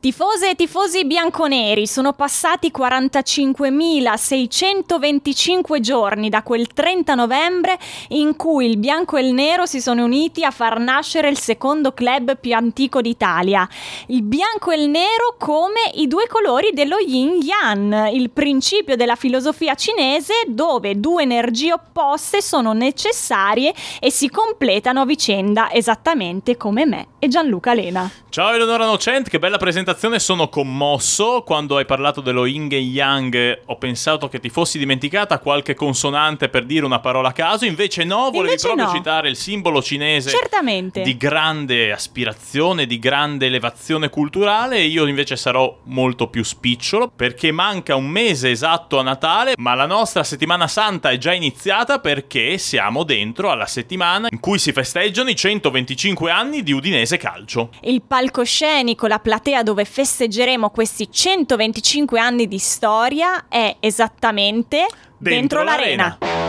Tifose e tifosi bianconeri, sono passati 45.625 giorni da quel 30 novembre in cui il bianco e il nero si sono uniti a far nascere il secondo club più antico d'Italia. Il bianco e il nero come i due colori dello yin yang, il principio della filosofia cinese dove due energie opposte sono necessarie e si completano a vicenda esattamente come me e Gianluca Lena. Ciao Eleonora Nocent, che bella presentazione, sono commosso. Quando hai parlato dello yin e yang ho pensato che ti fossi dimenticata qualche consonante per dire una parola a caso, invece no, volevi Invece proprio no. citare il simbolo cinese Certamente. di grande aspirazione, di grande elevazione culturale io invece sarò molto più spicciolo perché manca un mese esatto a Natale, ma la nostra settimana santa è già iniziata perché siamo dentro alla settimana in cui si festeggiano i 125 anni di Udinese Calcio. Il palcoscenico, la platea dove festeggeremo questi 125 anni di storia è esattamente dentro, Dentro l'arena. l'arena.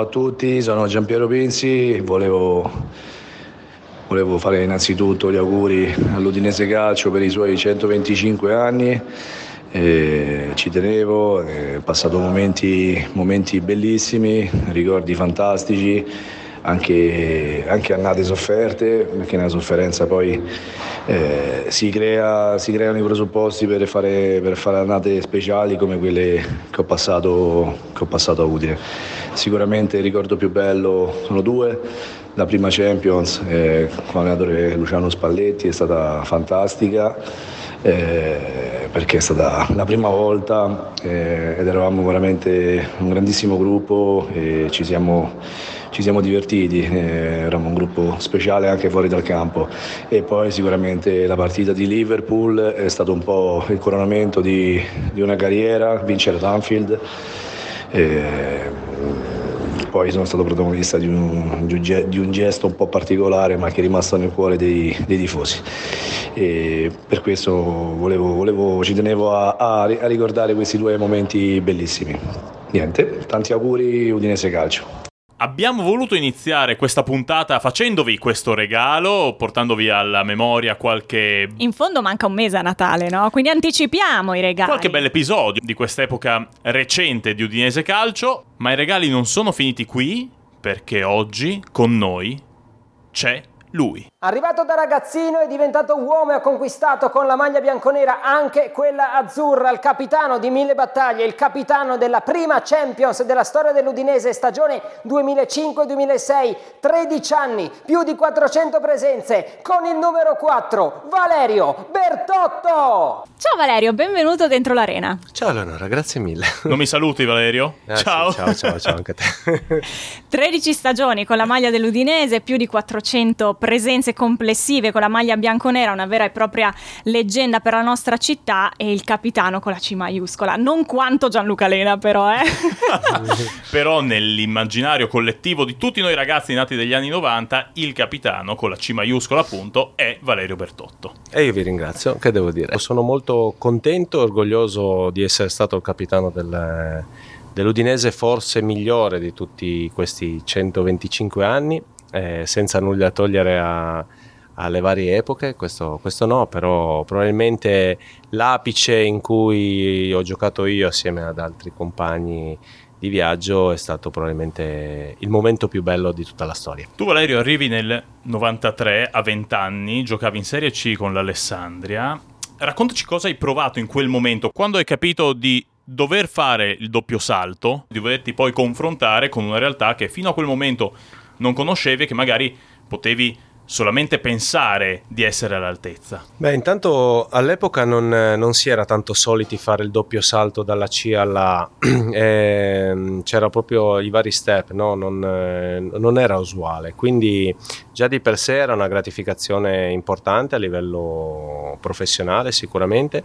Ciao a tutti, sono Giampiero Pinzi, volevo, volevo fare innanzitutto gli auguri all'Udinese Calcio per i suoi 125 anni, Eh, ci tenevo, eh, ho passato momenti, momenti bellissimi, ricordi fantastici, anche, anche annate sofferte, perché nella sofferenza poi eh, si, crea- si creano i presupposti per fare, per fare annate speciali come quelle che ho passato, che ho passato a Udine. Sicuramente il ricordo più bello sono due. La prima Champions eh, con l'allenatore Luciano Spalletti è stata fantastica eh, perché è stata la prima volta eh, ed eravamo veramente un grandissimo gruppo e ci siamo, ci siamo divertiti, eh, eravamo un gruppo speciale anche fuori dal campo e poi sicuramente la partita di Liverpool è stato un po' il coronamento di, di una carriera, vincere ad Anfield. Eh, poi sono stato protagonista di un, di un gesto un po' particolare ma che è rimasto nel cuore dei, dei tifosi e per questo volevo, volevo- ci tenevo a, a a ricordare questi due momenti bellissimi. Niente, tanti auguri Udinese Calcio. Abbiamo voluto iniziare questa puntata facendovi questo regalo, portandovi alla memoria qualche In fondo manca un mese a Natale, no? Quindi anticipiamo i regali. Qualche bell'episodio di quest'epoca recente di Udinese Calcio, ma i regali non sono finiti qui, perché oggi con noi c'è lui. Arrivato da ragazzino è diventato uomo e ha conquistato con la maglia bianconera anche quella azzurra, il capitano di mille battaglie, il capitano della prima Champions della storia dell'Udinese stagione 2005-2006, 13 anni, più di 400 presenze, con il numero 4, Valerio Bertotto! Ciao Valerio, benvenuto dentro l'arena. Ciao Eleonora, grazie mille. Non mi saluti Valerio? Grazie, Ciao. Ciao, ciao, ciao anche a te. 13 stagioni con la maglia dell'Udinese, più di 400 presenze complessive con la maglia bianconera, una vera e propria leggenda per la nostra città e il capitano con la C maiuscola. Non quanto Gianluca Lena però, eh. Però nell'immaginario collettivo di tutti noi ragazzi nati negli anni 90, il capitano con la C maiuscola appunto è Valerio Bertotto. E io vi ringrazio, che devo dire? Sono molto contento e orgoglioso di essere stato il capitano del- dell'Udinese forse migliore di tutti questi 125 anni, eh, senza nulla togliere a- alle varie epoche, questo, questo no, però probabilmente l'apice in cui ho giocato io assieme ad altri compagni di viaggio è stato probabilmente il momento più bello di tutta la storia. Tu Valerio arrivi nel 93 a 20 anni, giocavi in Serie C con l'Alessandria. Raccontaci cosa hai provato in quel momento, quando hai capito di dover fare il doppio salto, di doverti poi confrontare con una realtà che fino a quel momento non conoscevi e che magari potevi solamente pensare di essere all'altezza. Beh, intanto all'epoca non, non si era tanto soliti fare il doppio salto dalla C alla A, Ehm, c'era proprio i vari step, no? non, eh, non era usuale, quindi già di per sé era una gratificazione importante a livello professionale sicuramente,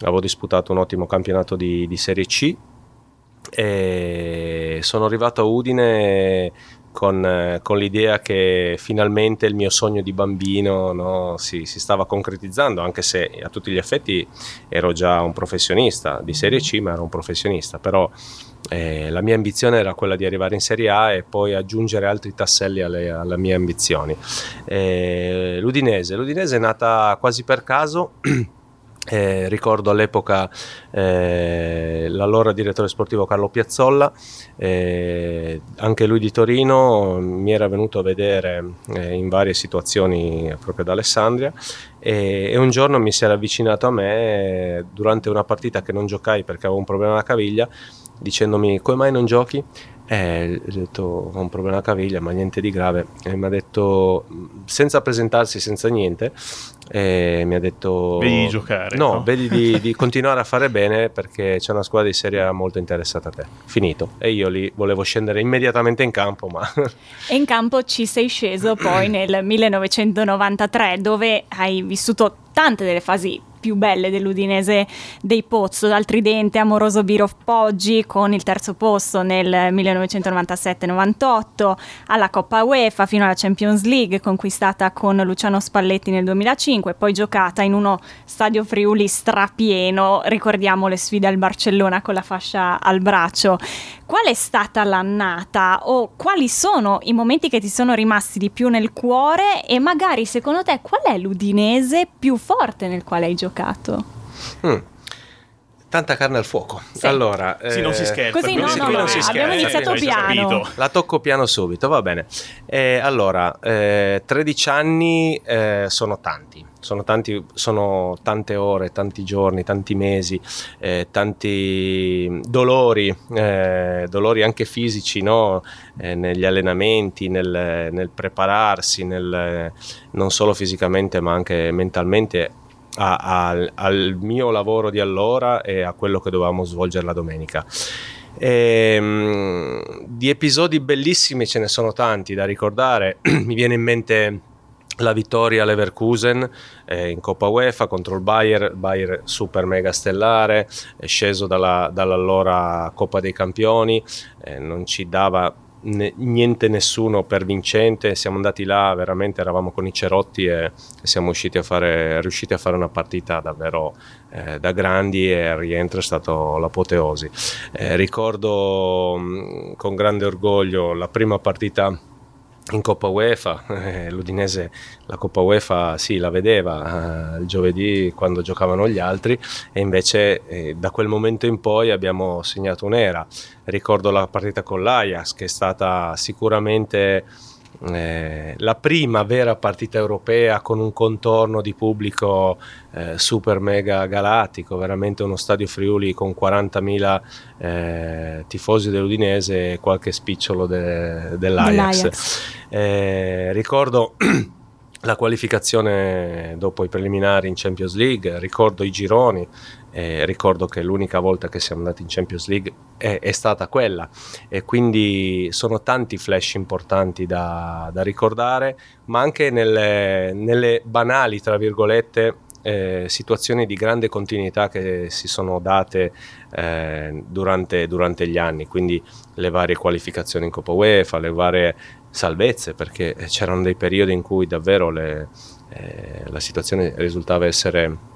avevo disputato un ottimo campionato di, di Serie C e sono arrivato a Udine con, con, l'idea che finalmente il mio sogno di bambino no, si, si, stava concretizzando, anche se a tutti gli effetti ero già un professionista di Serie C, ma ero un professionista, però eh, la mia ambizione era quella di arrivare in Serie A e poi aggiungere altri tasselli alle, alle mie ambizioni. Eh, L'Udinese, l'Udinese è nata quasi per caso. Eh, ricordo all'epoca eh, l'allora direttore sportivo Carlo Piazzolla, eh, anche lui di Torino, mi era venuto a vedere eh, in varie situazioni proprio ad Alessandria e, e, un giorno mi si era avvicinato a me durante una partita che non giocai perché avevo un problema alla caviglia dicendomi come mai non giochi? Eh, ho detto ho un problema alla caviglia ma niente di grave. E mi ha detto senza presentarsi senza niente eh, mi ha detto vedi di giocare no, no? vedi di, di, continuare a fare bene perché c'è una squadra di Serie A molto interessata a te. Finito. E io lì volevo scendere immediatamente in campo ma e in campo ci sei sceso poi nel 1993 dove hai vissuto tante delle fasi più belle dell'Udinese dei Pozzo, dal tridente amoroso Biro Poggi con il terzo posto nel 1997-98, alla Coppa UEFA fino alla Champions League conquistata con Luciano Spalletti nel 2005, poi giocata in uno stadio Friuli strapieno, ricordiamo le sfide al Barcellona con la fascia al braccio. Qual è stata l'annata o quali sono i momenti che ti sono rimasti di più nel cuore e magari secondo te qual è l'Udinese più forte nel quale hai giocato? Mm. Tanta carne al fuoco. Sì. Allora, sì, eh, non si scherza. Così no, no, no, non si abbiamo iniziato piano. La tocco piano subito, va bene. Eh, allora, eh, 13 anni eh, sono tanti sono, tanti, sono tante ore, tanti giorni, tanti mesi, eh, tanti dolori, eh, dolori anche fisici no? eh, negli allenamenti, nel, nel prepararsi, nel, non solo fisicamente ma anche mentalmente a, a, al mio lavoro di allora e a quello che dovevamo svolgere la domenica. E, um, di episodi bellissimi ce ne sono tanti da ricordare, mi viene in mente la vittoria all'Everkusen eh, in Coppa UEFA contro il Bayer, Bayer super mega stellare, è sceso dalla, dall'allora Coppa dei Campioni, eh, non ci dava ne, niente nessuno per vincente, siamo andati là, veramente eravamo con i cerotti e, e siamo a fare, riusciti a fare una partita davvero eh, da grandi e il rientro è stato l'apoteosi. Eh, ricordo mh, mm, con grande orgoglio la prima partita in Coppa UEFA, eh, l'Udinese la Coppa UEFA sì la vedeva eh, il giovedì quando giocavano gli altri e invece eh, da quel momento in poi abbiamo segnato un'era. Ricordo la partita con l'Ajax che è stata sicuramente eh, la prima vera partita europea con un contorno di pubblico eh, super mega galattico, veramente uno stadio Friuli con 40.000 eh, tifosi dell'Udinese e qualche spicciolo de, dell'Ajax. Eh, ricordo la qualificazione dopo i preliminari in Champions League, ricordo i gironi, eh, ricordo che l'unica volta che siamo andati in Champions League è, è stata quella. E quindi sono tanti flash importanti da, da ricordare, ma anche nelle, nelle banali, tra virgolette, eh, situazioni di grande continuità che si sono date eh, durante, durante, gli anni, quindi le varie qualificazioni in Coppa UEFA, le varie salvezze, perché c'erano dei periodi in cui davvero le, eh, la situazione risultava essere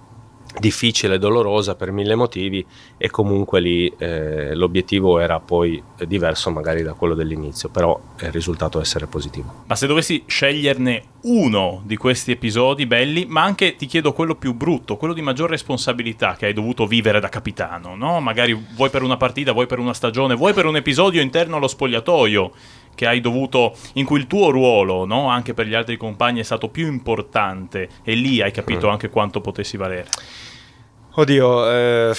difficile e dolorosa per mille motivi e comunque lì eh, l'obiettivo era poi diverso magari da quello dell'inizio, però è risultato essere positivo. Ma se dovessi sceglierne uno di questi episodi belli, ma anche ti chiedo quello più brutto, quello di maggior responsabilità che hai dovuto vivere da capitano, no? Magari vuoi per una partita, vuoi per una stagione, vuoi per un episodio interno allo spogliatoio che hai dovuto, in cui il tuo ruolo, no? anche per gli altri compagni, è stato più importante e lì hai capito mm. anche quanto potessi valere. Oddio, eh,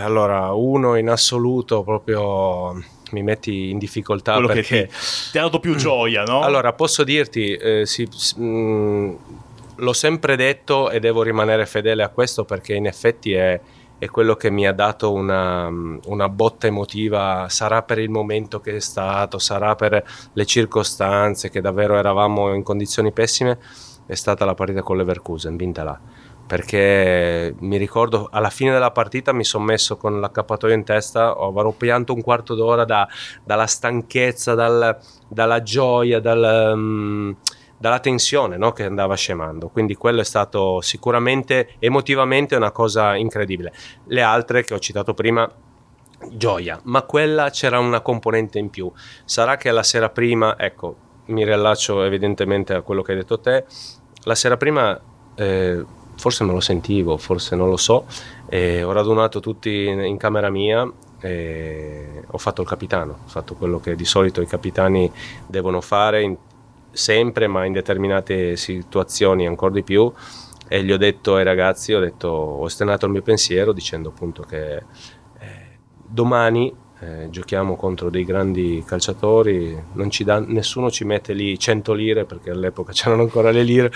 allora uno in assoluto proprio mi metti in difficoltà Quello perché ti, ti, ha dato più gioia, no? Allora, posso dirti, eh, si, mh, mm, l'ho sempre detto e devo rimanere fedele a questo perché in effetti è, è quello che mi ha dato una, una, botta emotiva, sarà per il momento che è stato, sarà per le circostanze che davvero eravamo in condizioni pessime, è stata la partita con l'Everkusen, vinta là. Perché mi ricordo alla fine della partita mi sono messo con l'accappatoio in testa, avrò pianto un quarto d'ora da, dalla stanchezza, dal, dalla gioia, dal, um, dalla tensione no? che andava scemando. Quindi quello è stato sicuramente emotivamente una cosa incredibile. Le altre che ho citato prima gioia, ma quella c'era una componente in più. Sarà che la sera prima, ecco, mi riallaccio evidentemente a quello che hai detto te, la sera prima eh, forse me lo sentivo, forse non lo so, e ho radunato tutti in, in camera mia e ho fatto il capitano, ho fatto quello che di solito i capitani devono fare in, sempre, ma in determinate situazioni ancora di più. E gli ho detto ai ragazzi, ho, detto, ho esternato il mio pensiero dicendo appunto che eh, domani eh, giochiamo contro dei grandi calciatori, ci dà, nessuno ci mette lì 100 lire perché all'epoca c'erano ancora le lire.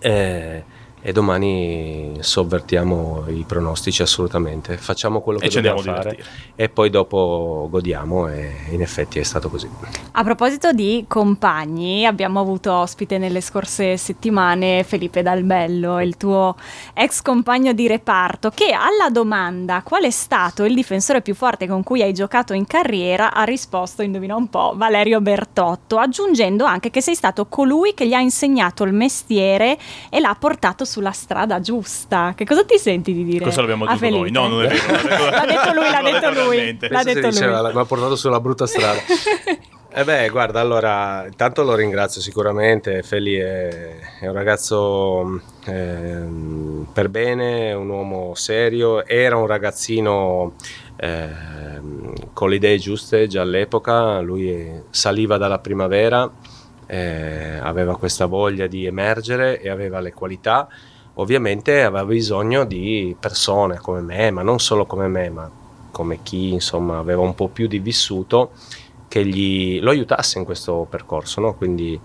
Eh, e domani sovvertiamo i pronostici assolutamente, facciamo quello che dobbiamo fare e poi dopo godiamo e in effetti è stato così. A proposito di compagni, abbiamo avuto ospite nelle scorse settimane Felipe Dalbello, il tuo ex compagno di reparto, che alla domanda qual è stato il difensore più forte con cui hai giocato in carriera ha risposto, indovina un po', Valerio Bertotto, aggiungendo anche che sei stato colui che gli ha insegnato il mestiere e l'ha portato sulla strada giusta. Che cosa ti senti di dire? Questo l'abbiamo detto noi. No, non è vero. l'ha detto lui, l'ha detto lui. L'ha detto lui. Diceva, mi ha portato sulla brutta strada. Eh beh, guarda, allora, intanto lo ringrazio sicuramente, Feli è, è un ragazzo eh, per bene, un uomo serio, era un ragazzino eh, con le idee giuste già all'epoca, lui saliva dalla primavera, eh, aveva questa voglia di emergere e aveva le qualità ovviamente aveva bisogno di persone come me, ma non solo come me, ma come chi insomma aveva un po' più di vissuto che gli, lo aiutasse in questo percorso, no? quindi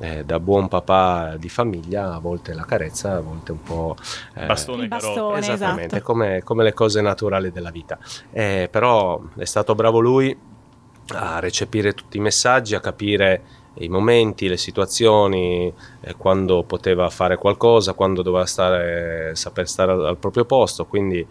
eh, da buon papà di famiglia a volte la carezza, a volte un po'... Eh, bastone, bastone esattamente, esatto. come, come, le cose naturali della vita. Eh, però è stato bravo lui a recepire tutti i messaggi, a capire i momenti, le situazioni, eh, quando poteva fare qualcosa, quando doveva stare, saper stare al, al proprio posto, quindi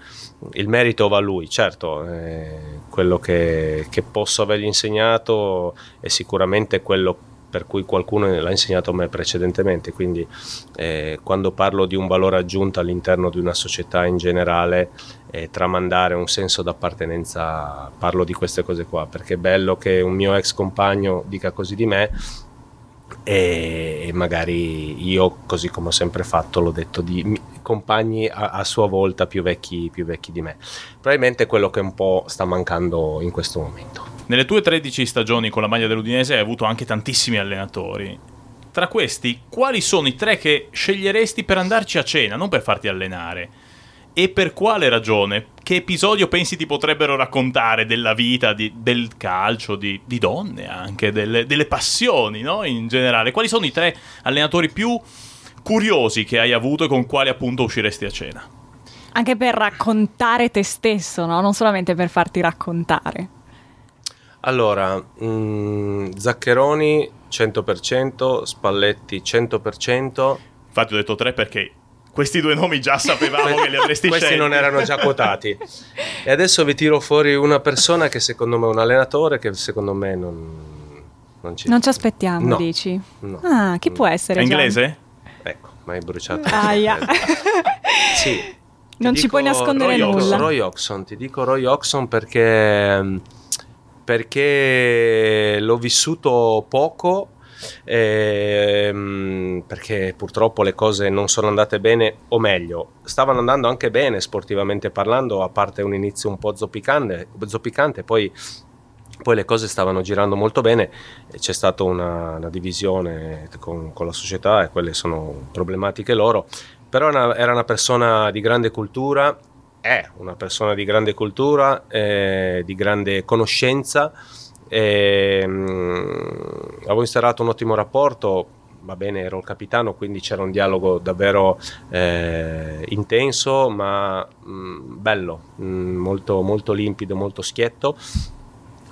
il merito va a lui, certo, eh, quello che, che, posso avergli insegnato è sicuramente quello per cui qualcuno l'ha insegnato a me precedentemente, quindi eh, quando parlo di un valore aggiunto all'interno di una società in generale, eh, tramandare un senso d'appartenenza, parlo di queste cose qua, perché è bello che un mio ex compagno dica così di me, e magari io, così come ho sempre fatto, l'ho detto di compagni a, a sua volta più vecchi, più vecchi, di me. Probabilmente è quello che un po' sta mancando in questo momento. Nelle tue 13 stagioni con la maglia dell'Udinese hai avuto anche tantissimi allenatori. Tra questi, quali sono i tre che sceglieresti per andarci a cena, non per farti allenare? E per quale ragione? Che episodio pensi ti potrebbero raccontare della vita, di, del calcio, di, di donne anche, delle, delle passioni, no? In generale. Quali sono i tre allenatori più curiosi che hai avuto e con quali appunto usciresti a cena? Anche per raccontare te stesso, no? Non solamente per farti raccontare. Allora, mh, mm, Zaccheroni 100%, Spalletti 100%. Infatti ho detto tre perché questi due nomi già sapevamo che li avresti Questi scelti. non erano già quotati. e adesso vi tiro fuori una persona che secondo me è un allenatore che secondo me non, non ci... Non ci aspettiamo, no. dici? No. Ah, chi può essere? È inglese? Ecco, ma hai bruciato. Aia. sì. Non ci puoi nascondere Roy nulla. Oxon, Roy Oxon, ti dico Roy Oxon perché, perché l'ho vissuto poco ehm, perché purtroppo le cose non sono andate bene, o meglio, stavano andando anche bene sportivamente parlando, a parte un inizio un po' zoppicante, zoppicante poi poi le cose stavano girando molto bene c'è stata una, una divisione con, con, la società e quelle sono problematiche loro, però una, era una persona di grande cultura, è una persona di grande cultura, eh, di grande conoscenza e, mh, avevo instaurato un ottimo rapporto, va bene, ero il capitano, quindi c'era un dialogo davvero eh, intenso, ma mh, bello, mh, molto, molto limpido, molto schietto.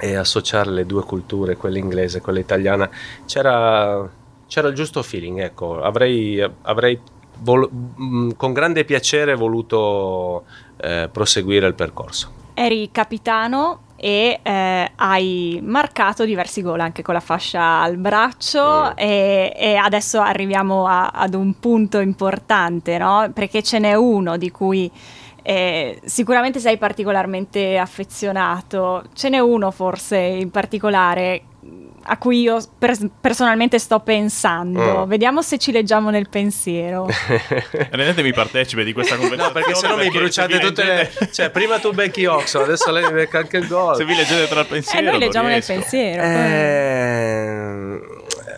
E associare le due culture, quella inglese e quella italiana, c'era, c'era il giusto feeling. Ecco. Avrei, avrei vol- mh, con grande piacere voluto eh, proseguire il percorso. Eri capitano e eh, hai marcato diversi gol anche con la fascia al braccio mm. e, e, adesso arriviamo a, ad un punto importante, no? Perché ce n'è uno di cui eh, sicuramente sei particolarmente affezionato, ce n'è uno forse in particolare a cui io pers- personalmente sto pensando. Mm. Vediamo se ci leggiamo nel pensiero. Rendetemi partecipe di questa conversazione. No, perché se no mi bruciate tutte le... Cioè, prima tu becchi Oxford, adesso lei becca anche il gol. Se vi leggete tra il pensiero. Eh, noi leggiamo nel pensiero. Eh...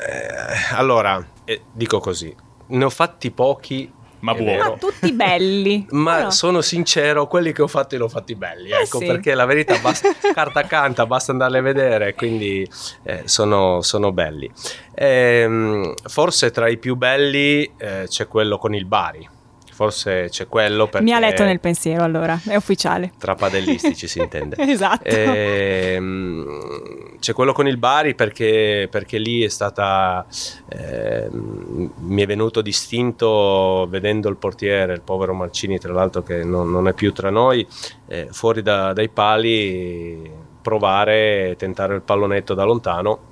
Eh, allora, eh, dico così, ne ho fatti pochi ma buono. Ma tutti belli. ma no. sono sincero, quelli che ho fatto li ho fatti belli, eh ecco, sì. perché la verità basta, carta canta, basta andarle a vedere, quindi eh, sono, sono, belli. Ehm, forse tra i più belli eh, c'è quello con il Bari forse c'è quello perché... Mi ha letto nel pensiero allora, è ufficiale. Tra padellistici si intende. esatto. E, ehm, c'è quello con il Bari perché, perché lì è stata... Eh, mi è venuto distinto vedendo il portiere, il povero Malcini tra l'altro che non, non è più tra noi, eh, fuori da, dai pali provare tentare il pallonetto da lontano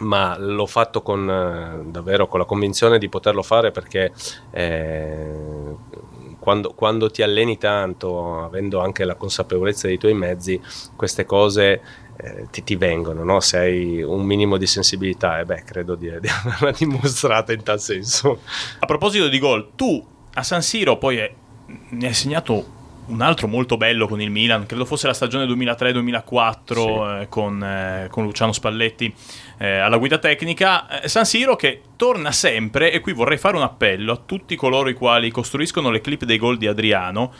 ma l'ho fatto con, eh, davvero con la convinzione di poterlo fare perché eh, quando, quando, ti alleni tanto, avendo anche la consapevolezza dei tuoi mezzi, queste cose eh, ti, ti, vengono, no? se hai un minimo di sensibilità, e beh, credo di, di averla dimostrata in tal senso. A proposito di gol, tu a San Siro poi è, ne hai segnato un altro molto bello con il Milan, credo fosse la stagione 2003-2004 sì. eh, con, eh, con, Luciano Spalletti eh, alla guida tecnica. Eh, San Siro che torna sempre, e qui vorrei fare un appello a tutti coloro i quali costruiscono le clip dei gol di Adriano.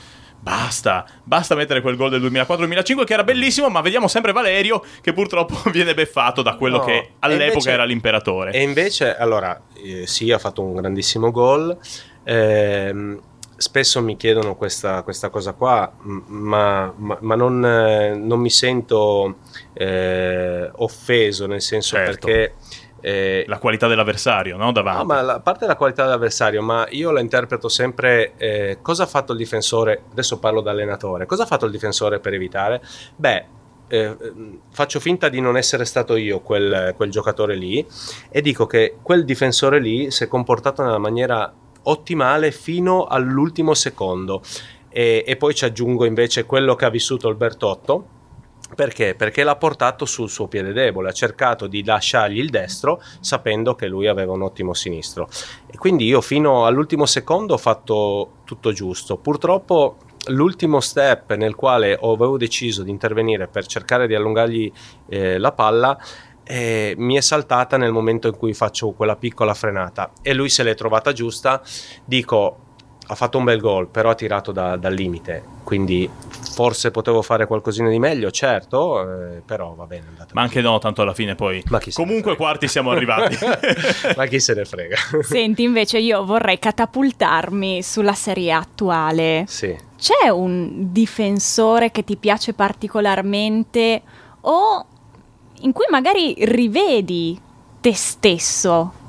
Basta, basta mettere quel gol del 2004-2005 che era bellissimo, ma vediamo sempre Valerio che purtroppo viene beffato da quello no, che all'epoca invece, era l'imperatore. E invece, allora, eh, sì, ha fatto un grandissimo gol. Ehm, spesso mi chiedono questa, questa cosa qua, ma, ma, ma non, eh, non, mi sento eh, offeso, nel senso certo. perché... Eh, la qualità dell'avversario, no? Davanti. No, ma la, a parte la qualità dell'avversario, ma io la interpreto sempre eh, cosa ha fatto il difensore, adesso parlo da allenatore, cosa ha fatto il difensore per evitare? Beh, eh, faccio finta di non essere stato io quel, quel, giocatore lì e dico che quel difensore lì si è comportato nella maniera ottimale fino all'ultimo secondo. E, e poi ci aggiungo invece quello che ha vissuto il Bertotto, perché? Perché l'ha portato sul suo piede debole, ha cercato di lasciargli il destro sapendo che lui aveva un ottimo sinistro. E quindi io fino all'ultimo secondo ho fatto tutto giusto. Purtroppo l'ultimo step nel quale avevo deciso di intervenire per cercare di allungargli eh, la palla e mi è saltata nel momento in cui faccio quella piccola frenata e lui se l'è trovata giusta dico ha fatto un bel gol però ha tirato da, dal limite quindi forse potevo fare qualcosina di meglio certo eh, però va bene ma anche no tanto alla fine poi comunque quarti siamo arrivati. Ma chi se ne frega. Senti invece io vorrei catapultarmi sulla serie attuale. Sì. c'è un difensore che ti piace particolarmente o in cui magari rivedi te stesso?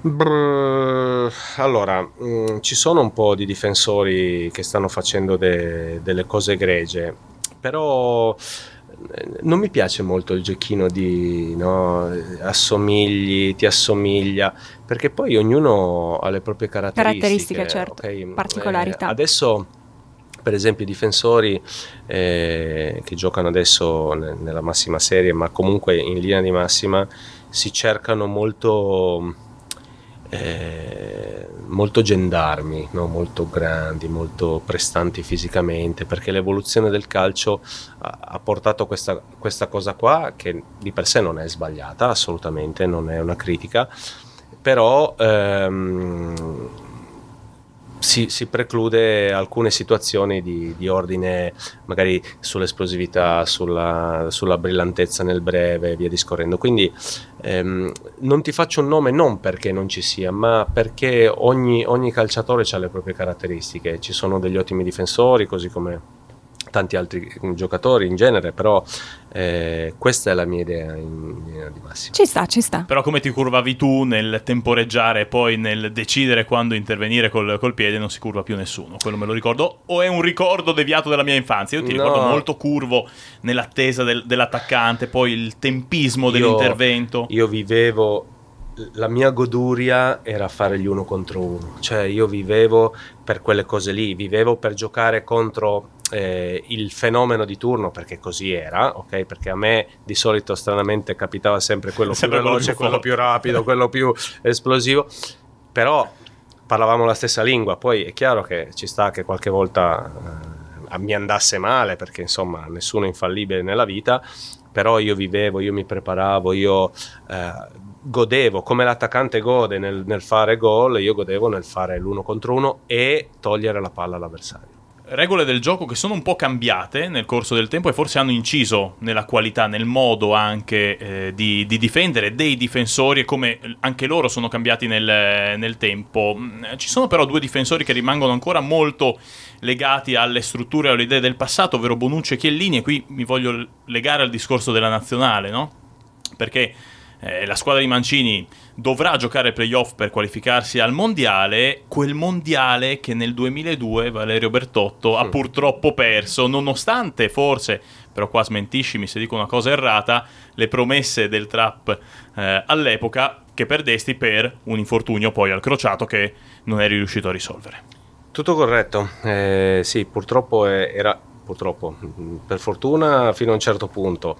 Brr, allora, mh, mm, ci sono un po' di difensori che stanno facendo de- delle cose egregie, però eh, non mi piace molto il giochino di no, assomigli, ti assomiglia, perché poi ognuno ha le proprie caratteristiche. Caratteristiche, certo, okay? particolarità. Eh, adesso per esempio i difensori eh, che giocano adesso nella massima serie, ma comunque in linea di massima, si cercano molto, eh, molto gendarmi, no? molto grandi, molto prestanti fisicamente, perché l'evoluzione del calcio ha, ha portato questa, questa cosa qua, che di per sé non è sbagliata, assolutamente, non è una critica, però... Ehm, si, si, preclude alcune situazioni di, di, ordine magari sull'esplosività, sulla, sulla, brillantezza nel breve e via discorrendo. Quindi ehm, non ti faccio un nome non perché non ci sia, ma perché ogni, ogni calciatore ha le proprie caratteristiche. Ci sono degli ottimi difensori, così come tanti altri giocatori in genere, però eh, questa è la mia idea in linea di massima. Ci sta, ci sta. Però come ti curvavi tu nel temporeggiare e poi nel decidere quando intervenire col, col, piede non si curva più nessuno, quello me lo ricordo, o è un ricordo deviato della mia infanzia? Io ti no. ricordo molto curvo nell'attesa del, dell'attaccante, poi il tempismo dell'intervento. Io vivevo la mia goduria era fare gli uno contro uno, cioè io vivevo per quelle cose lì, vivevo per giocare contro eh, il fenomeno di turno, perché così era, ok? Perché a me di solito stranamente capitava sempre quello sempre più veloce, quello più rapido, quello più esplosivo, però parlavamo la stessa lingua, poi è chiaro che ci sta che qualche volta eh, mi andasse male, perché insomma nessuno è infallibile nella vita, però io vivevo, io mi preparavo, io eh, godevo, come l'attaccante gode nel, nel fare gol, io godevo nel fare l'uno contro uno e togliere la palla all'avversario regole del gioco che sono un po' cambiate nel corso del tempo e forse hanno inciso nella qualità, nel modo anche eh, di, di, difendere dei difensori e come anche loro sono cambiati nel, nel, tempo. Mm, ci sono però due difensori che rimangono ancora molto legati alle strutture e alle idee del passato, ovvero Bonucci e Chiellini e qui mi voglio legare al discorso della nazionale, no? Perché eh, la squadra di Mancini dovrà giocare playoff per qualificarsi al mondiale, quel mondiale che nel 2002 Valerio Bertotto ha purtroppo perso, nonostante forse, però qua smentiscimi se dico una cosa errata, le promesse del trap eh, all'epoca che perdesti per un infortunio poi al crociato che non eri riuscito a risolvere. Tutto corretto, eh, sì, purtroppo era, purtroppo, per fortuna fino a un certo punto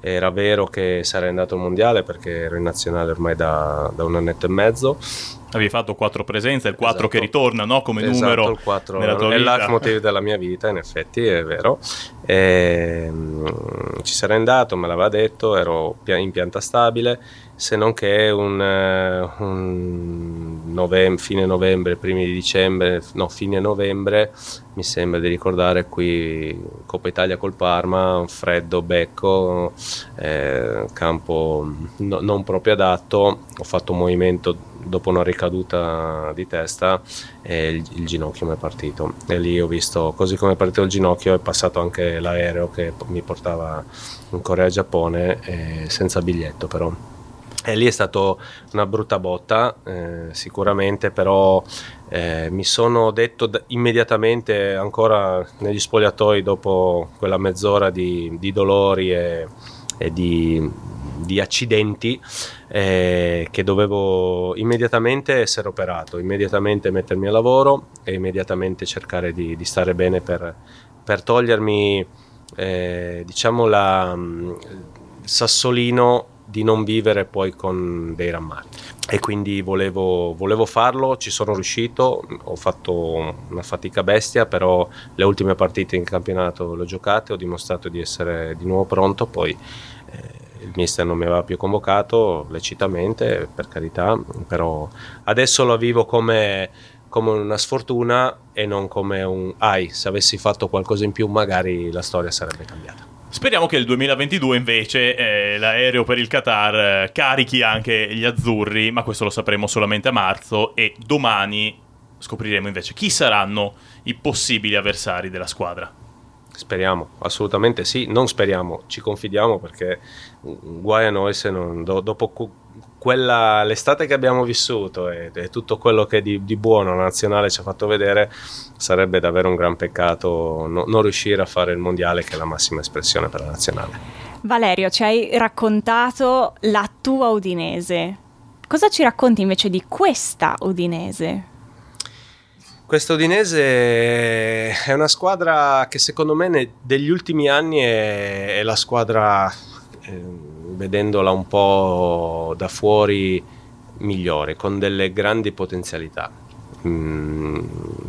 era vero che sarei andato al mondiale perché ero in nazionale ormai da, da un annetto e mezzo. Avevi fatto quattro presenze, il 4 esatto. che ritorna no? come esatto, numero. Il 4 nella tua è l'hack della mia vita, in effetti, è vero. E, mh, ci sarei andato, me l'aveva detto, ero in pianta stabile se non che un, eh, un novembre, fine novembre, primi di dicembre, no, fine novembre, mi sembra di ricordare qui Coppa Italia col Parma, un freddo becco, eh, campo no, non proprio adatto, ho fatto un movimento dopo una ricaduta di testa e il, il, ginocchio mi è partito e lì ho visto, così come è partito il ginocchio è passato anche l'aereo che mi portava in Corea Giappone eh, senza biglietto però. E lì è stata una brutta botta, eh, sicuramente, però eh, mi sono detto d- immediatamente, ancora negli spogliatoi, dopo quella mezz'ora di, di dolori e, e di, di, accidenti, eh, che dovevo immediatamente essere operato, immediatamente mettermi a lavoro e immediatamente cercare di, di stare bene per, per togliermi, eh, diciamo, la, il sassolino di non vivere poi con dei rammarichi. E quindi volevo, volevo, farlo, ci sono riuscito, ho fatto una fatica bestia, però le ultime partite in campionato le ho giocate, ho dimostrato di essere di nuovo pronto, poi il mister non mi aveva più convocato lecitamente, per carità, però adesso lo vivo come, come una sfortuna e non come un ai, se avessi fatto qualcosa in più magari la storia sarebbe cambiata. Speriamo che il 2022 invece eh, l'aereo per il Qatar eh, carichi anche gli azzurri, ma questo lo sapremo solamente a marzo e domani scopriremo invece chi saranno i possibili avversari della squadra. Speriamo, assolutamente sì, non speriamo, ci confidiamo perché guai a noi se non, do, dopo quella, l'estate che abbiamo vissuto e, e tutto quello che di, di, buono la nazionale ci ha fatto vedere sarebbe davvero un gran peccato no, non riuscire a fare il mondiale che è la massima espressione per la nazionale. Valerio, ci hai raccontato la tua Udinese. Cosa ci racconti invece di questa Udinese? Questa Udinese è una squadra che secondo me negli ultimi anni è, è la squadra eh, vedendola un po' da fuori migliore, con delle grandi potenzialità. Mm,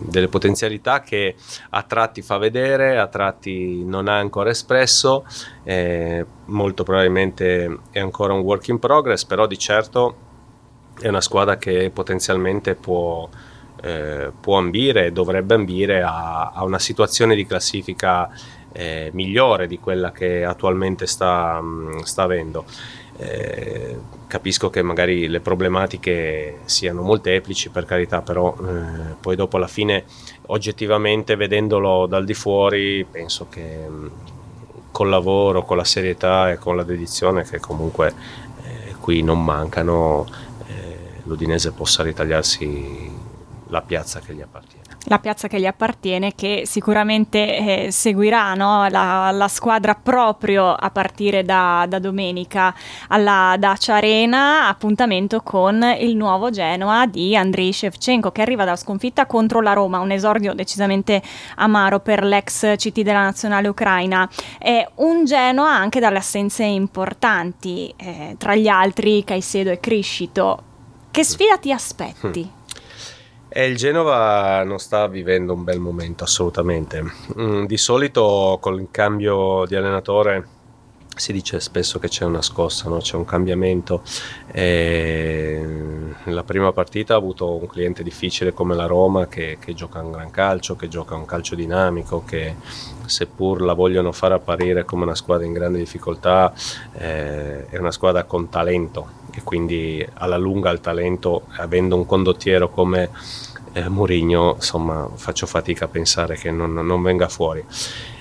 delle potenzialità che a tratti fa vedere, a tratti non ha ancora espresso, eh, molto probabilmente è ancora un work in progress, però di certo è una squadra che potenzialmente può, eh, può ambire, dovrebbe ambire a, a, una situazione di classifica eh, migliore di quella che attualmente sta, mm, sta avendo. Eh, capisco che magari le problematiche siano molteplici per carità, però eh, poi dopo alla fine oggettivamente vedendolo dal di fuori penso che mh, mm, col lavoro, con la serietà e con la dedizione che comunque eh, qui non mancano, eh, l'Udinese possa ritagliarsi la piazza che gli appartiene la piazza che gli appartiene, che sicuramente eh, seguirà no? la, la, squadra proprio a partire da, da, domenica alla Dacia Arena, appuntamento con il nuovo Genoa di Andriy Shevchenko che arriva dalla sconfitta contro la Roma, un esordio decisamente amaro per l'ex CT della nazionale ucraina. È un Genoa anche dalle assenze importanti, eh, tra gli altri Caicedo e Criscito. Che sfida ti aspetti? E il Genova non sta vivendo un bel momento assolutamente. Mm, di solito con il cambio di allenatore si dice spesso che c'è una scossa, no? c'è un cambiamento. E la prima partita ha avuto un cliente difficile come la Roma che, che, gioca un gran calcio, che gioca un calcio dinamico, che seppur la vogliono far apparire come una squadra in grande difficoltà, eh, è una squadra con talento e quindi alla lunga il talento, avendo un condottiero come eh, Mourinho, insomma faccio fatica a pensare che non, non venga fuori.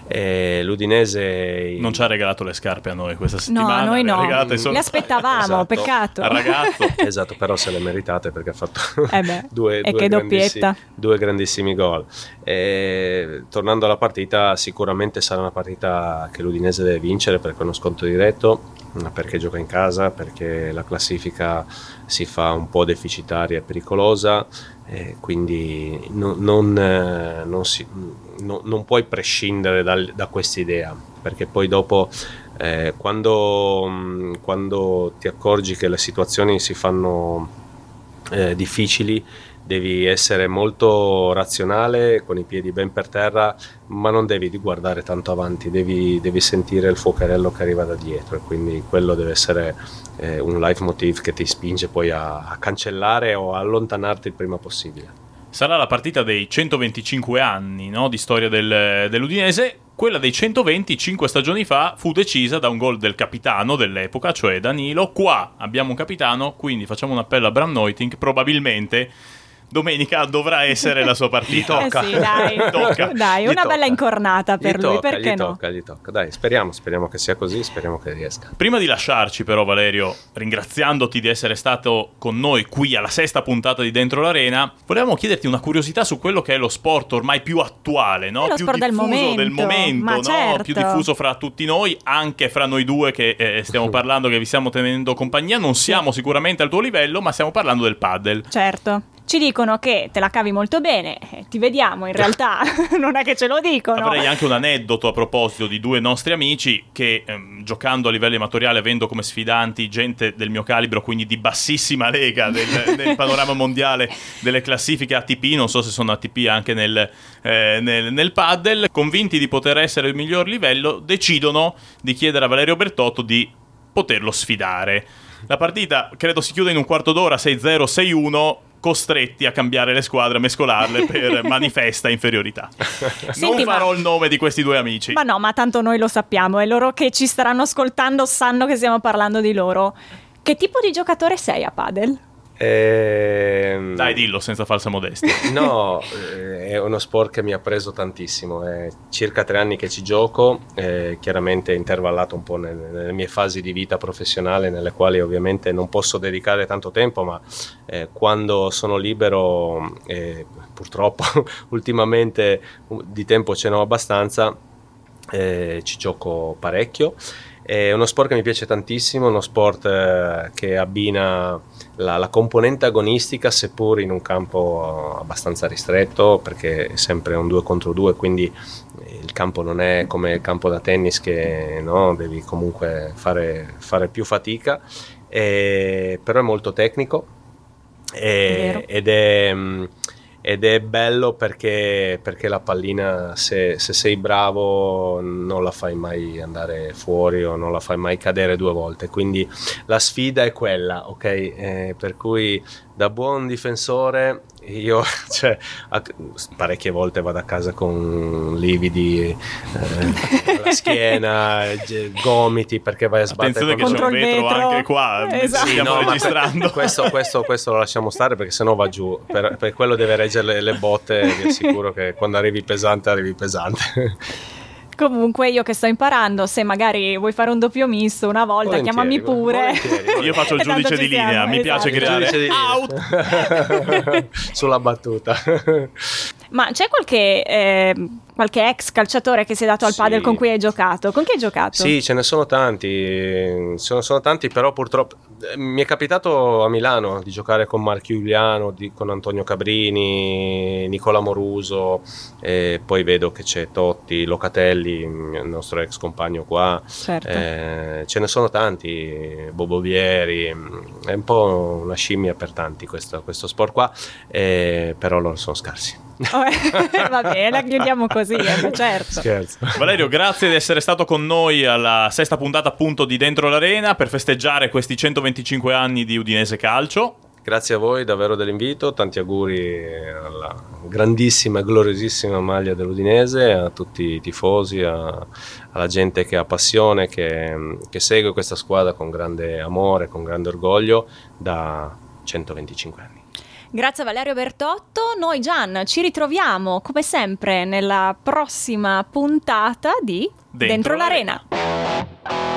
E L'Udinese non ci ha regalato le scarpe a noi questa settimana. No, a noi no. Solo... Le aspettavamo, esatto. peccato. Al ragazzo. esatto, però se le meritate perché ha fatto eh beh, due, due, grandissimi, due, grandissimi, gol. E, tornando alla partita, sicuramente sarà una partita che l'Udinese deve vincere perché è uno sconto diretto, perché gioca in casa, perché la classifica si fa un po' deficitaria e pericolosa eh, quindi non, non, non, si, no, non, puoi prescindere dal, da questa idea perché poi dopo eh, quando, quando, ti accorgi che le situazioni si fanno eh, difficili devi essere molto razionale, con i piedi ben per terra, ma non devi guardare tanto avanti, devi, devi sentire il fuocherello che arriva da dietro e quindi quello deve essere eh, un leitmotiv che ti spinge poi a, a cancellare o a allontanarti il prima possibile. Sarà la partita dei 125 anni no, di storia del, dell'Udinese. Quella dei 120, 5 stagioni fa, fu decisa da un gol del capitano dell'epoca, cioè Danilo. Qua abbiamo un capitano, quindi facciamo un appello a Bram Neuting, probabilmente domenica dovrà essere la sua partita. Eh sì, dai, tocca. dai una tocca. bella incornata per gli lui, tocca, perché gli no? Tocca, gli tocca, dai, speriamo, speriamo che sia così, speriamo che riesca. Prima di lasciarci però Valerio, ringraziandoti di essere stato con noi qui alla sesta puntata di Dentro l'Arena, volevamo chiederti una curiosità su quello che è lo sport ormai più attuale, no? più diffuso del momento, del momento no? certo. più diffuso fra tutti noi, anche fra noi due che eh, stiamo parlando, che vi stiamo tenendo compagnia, non siamo sicuramente al tuo livello, ma stiamo parlando del paddle. Certo ci dicono che te la cavi molto bene, eh, ti vediamo, in realtà non è che ce lo dicono. Avrei anche un aneddoto a proposito di due nostri amici che ehm, giocando a livello amatoriale, avendo come sfidanti gente del mio calibro, quindi di bassissima lega del, nel panorama mondiale delle classifiche ATP, non so se sono ATP anche nel, eh, nel, nel paddle, convinti di poter essere il miglior livello, decidono di chiedere a Valerio Bertotto di poterlo sfidare. La partita credo si chiude in un quarto d'ora 6-0, 6-1 costretti a cambiare le squadre, a mescolarle per manifesta inferiorità. Senti, non farò ma... il nome di questi due amici. Ma no, ma tanto noi lo sappiamo e loro che ci staranno ascoltando sanno che stiamo parlando di loro. Che tipo di giocatore sei a Padel? Ehm... Dai, dillo senza falsa modestia. No, eh, è uno sport che mi ha preso tantissimo. È circa tre anni che ci gioco, eh, chiaramente intervallato un po' nelle, nelle, mie fasi di vita professionale, nelle quali ovviamente non posso dedicare tanto tempo, ma eh, quando sono libero, eh, purtroppo ultimamente di tempo ce n'ho abbastanza, eh, ci gioco parecchio. È uno sport che mi piace tantissimo, uno sport eh, che abbina la, la, componente agonistica, seppur in un campo abbastanza ristretto, perché è sempre un 2 contro 2, quindi il campo non è come il campo da tennis che no, devi comunque fare, fare più fatica, e, però è molto tecnico e, ed è ed è bello perché, perché la pallina se, se, sei bravo non la fai mai andare fuori o non la fai mai cadere due volte. Quindi la sfida è quella ok? Eh, per cui da buon difensore io cioè, parecchie volte vado a casa con lividi eh, alla schiena, gomiti perché vai a sbattere Attenzione che c'è un vetro, vetro, anche qua, esatto. stiamo sì, no, registrando. Questo, questo, questo, lo lasciamo stare perché sennò va giù, per, per quello deve reggere le, le botte, vi assicuro che quando arrivi pesante arrivi pesante. Comunque io che sto imparando, se magari vuoi fare un doppio misto una volta, volentieri, chiamami pure. Volentieri. Io faccio il giudice di linea, siamo, mi esatto. piace creare out sulla battuta. Ma c'è qualche, eh, qualche, ex calciatore che si è dato al sì. padel con cui hai giocato? Con chi hai giocato? Sì, ce ne sono tanti, sono, sono tanti, però purtroppo eh, mi è capitato a Milano di giocare con Marco Giuliano, di, con Antonio Cabrini, Nicola Moruso, e poi vedo che c'è Totti, Locatelli, il nostro ex compagno qua, certo. eh, ce ne sono tanti, Bobo Vieri, è un po' una scimmia per tanti questo, questo sport qua, eh, però loro sono scarsi. Va bene, chiudiamo così, eh, certo. Scherzo. Valerio, grazie di essere stato con noi alla sesta puntata appunto di Dentro l'Arena per festeggiare questi 125 anni di Udinese Calcio. Grazie a voi davvero dell'invito, tanti auguri alla grandissima e gloriosissima maglia dell'Udinese, a tutti i tifosi, a, alla gente che ha passione, che, che segue questa squadra con grande amore, con grande orgoglio da 125 anni. Grazie Valerio Bertotto. Noi Gian ci ritroviamo come sempre nella prossima puntata di Dentro, Dentro l'Arena.